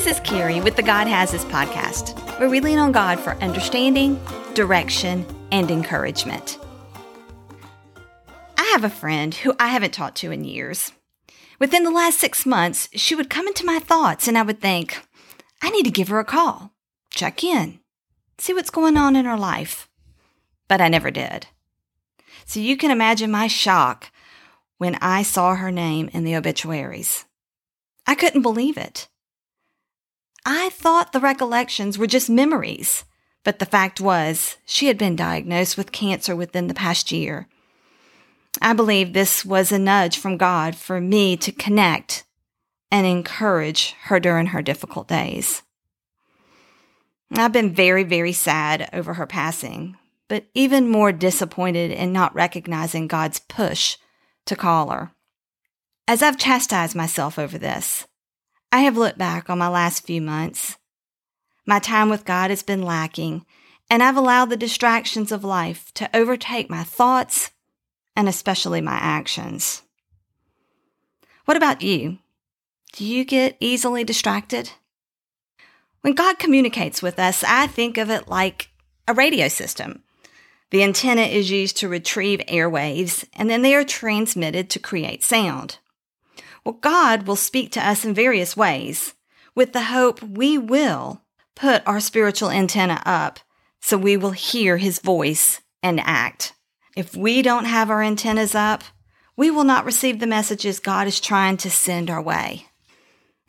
This is Carrie with the God Has Us podcast, where we lean on God for understanding, direction, and encouragement. I have a friend who I haven't talked to in years. Within the last six months, she would come into my thoughts and I would think, I need to give her a call, check in, see what's going on in her life. But I never did. So you can imagine my shock when I saw her name in the obituaries. I couldn't believe it. I thought the recollections were just memories, but the fact was she had been diagnosed with cancer within the past year. I believe this was a nudge from God for me to connect and encourage her during her difficult days. I've been very, very sad over her passing, but even more disappointed in not recognizing God's push to call her. As I've chastised myself over this, I have looked back on my last few months. My time with God has been lacking, and I've allowed the distractions of life to overtake my thoughts and especially my actions. What about you? Do you get easily distracted? When God communicates with us, I think of it like a radio system. The antenna is used to retrieve airwaves, and then they are transmitted to create sound. Well, God will speak to us in various ways with the hope we will put our spiritual antenna up so we will hear his voice and act. If we don't have our antennas up, we will not receive the messages God is trying to send our way.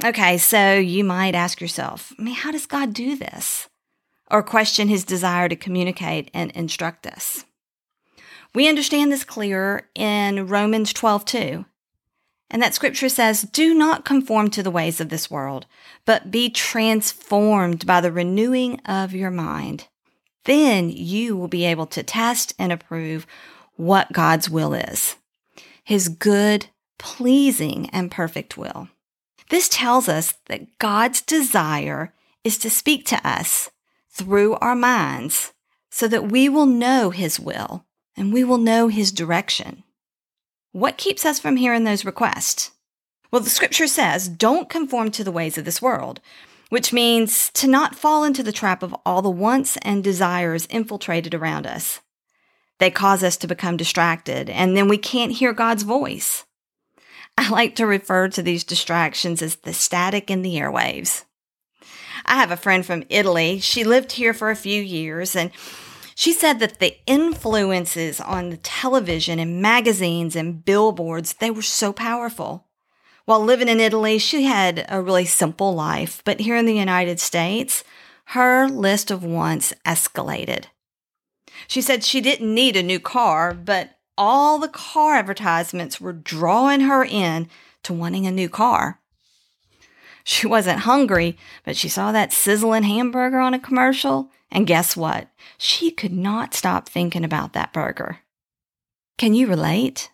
Okay, so you might ask yourself, I mean, how does God do this? Or question his desire to communicate and instruct us. We understand this clearer in Romans 12 2. And that scripture says, Do not conform to the ways of this world, but be transformed by the renewing of your mind. Then you will be able to test and approve what God's will is His good, pleasing, and perfect will. This tells us that God's desire is to speak to us through our minds so that we will know His will and we will know His direction. What keeps us from hearing those requests? Well, the scripture says, don't conform to the ways of this world, which means to not fall into the trap of all the wants and desires infiltrated around us. They cause us to become distracted, and then we can't hear God's voice. I like to refer to these distractions as the static in the airwaves. I have a friend from Italy. She lived here for a few years, and she said that the influences on the television and magazines and billboards, they were so powerful. While living in Italy, she had a really simple life, but here in the United States, her list of wants escalated. She said she didn't need a new car, but all the car advertisements were drawing her in to wanting a new car. She wasn't hungry, but she saw that sizzling hamburger on a commercial and guess what? She could not stop thinking about that burger. Can you relate?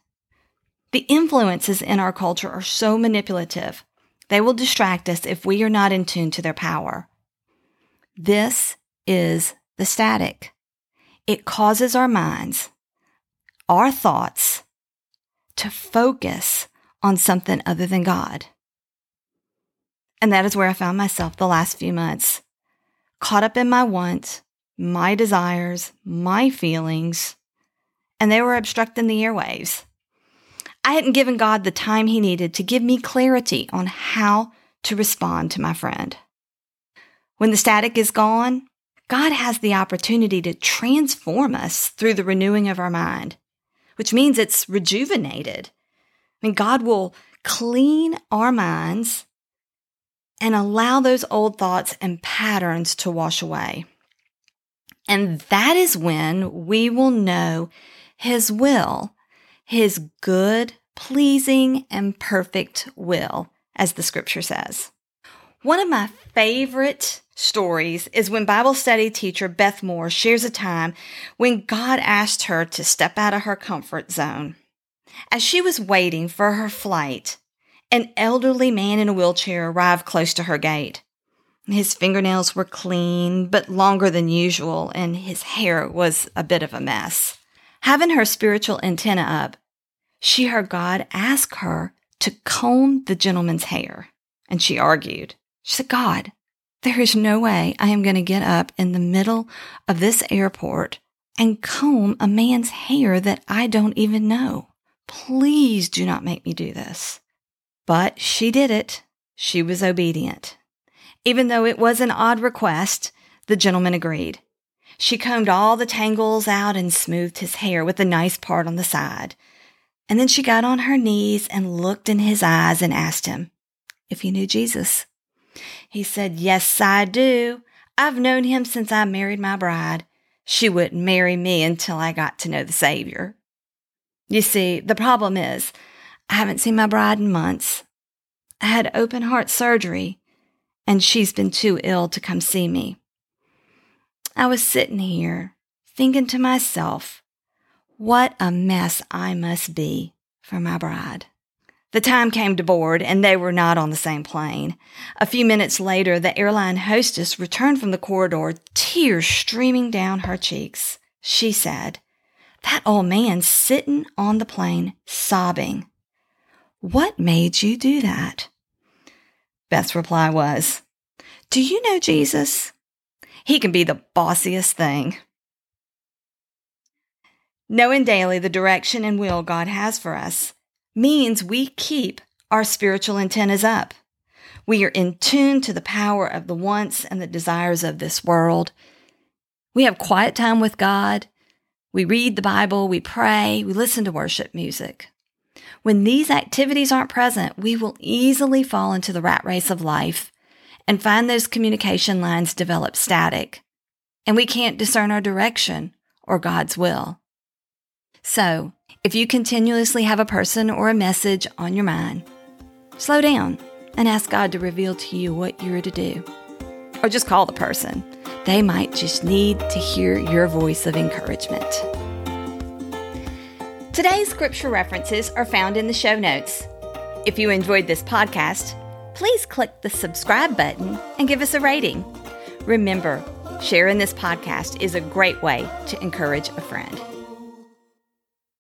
The influences in our culture are so manipulative. They will distract us if we are not in tune to their power. This is the static. It causes our minds, our thoughts, to focus on something other than God. And that is where I found myself the last few months caught up in my wants, my desires, my feelings, and they were obstructing the airwaves. I hadn't given God the time He needed to give me clarity on how to respond to my friend. When the static is gone, God has the opportunity to transform us through the renewing of our mind, which means it's rejuvenated. I mean, God will clean our minds and allow those old thoughts and patterns to wash away. And that is when we will know His will, His good, pleasing, and perfect will, as the scripture says. One of my favorite stories is when Bible study teacher Beth Moore shares a time when God asked her to step out of her comfort zone. As she was waiting for her flight, an elderly man in a wheelchair arrived close to her gate. His fingernails were clean, but longer than usual, and his hair was a bit of a mess. Having her spiritual antenna up, she heard God ask her to comb the gentleman's hair, and she argued. She said, God, there is no way I am going to get up in the middle of this airport and comb a man's hair that I don't even know. Please do not make me do this. But she did it. She was obedient. Even though it was an odd request, the gentleman agreed. She combed all the tangles out and smoothed his hair with the nice part on the side. And then she got on her knees and looked in his eyes and asked him if he knew Jesus. He said, Yes, I do. I've known him since I married my bride. She wouldn't marry me until I got to know the Savior. You see, the problem is, I haven't seen my bride in months. I had open heart surgery, and she's been too ill to come see me. I was sitting here thinking to myself, what a mess I must be for my bride. The time came to board, and they were not on the same plane. A few minutes later, the airline hostess returned from the corridor, tears streaming down her cheeks. She said, That old man sitting on the plane, sobbing. What made you do that? Beth's reply was, Do you know Jesus? He can be the bossiest thing. Knowing daily the direction and will God has for us means we keep our spiritual antennas up. We are in tune to the power of the wants and the desires of this world. We have quiet time with God. We read the Bible, we pray, we listen to worship music. When these activities aren't present, we will easily fall into the rat race of life and find those communication lines develop static, and we can't discern our direction or God's will. So, if you continuously have a person or a message on your mind, slow down and ask God to reveal to you what you're to do. Or just call the person. They might just need to hear your voice of encouragement. Today's scripture references are found in the show notes. If you enjoyed this podcast, please click the subscribe button and give us a rating. Remember, sharing this podcast is a great way to encourage a friend.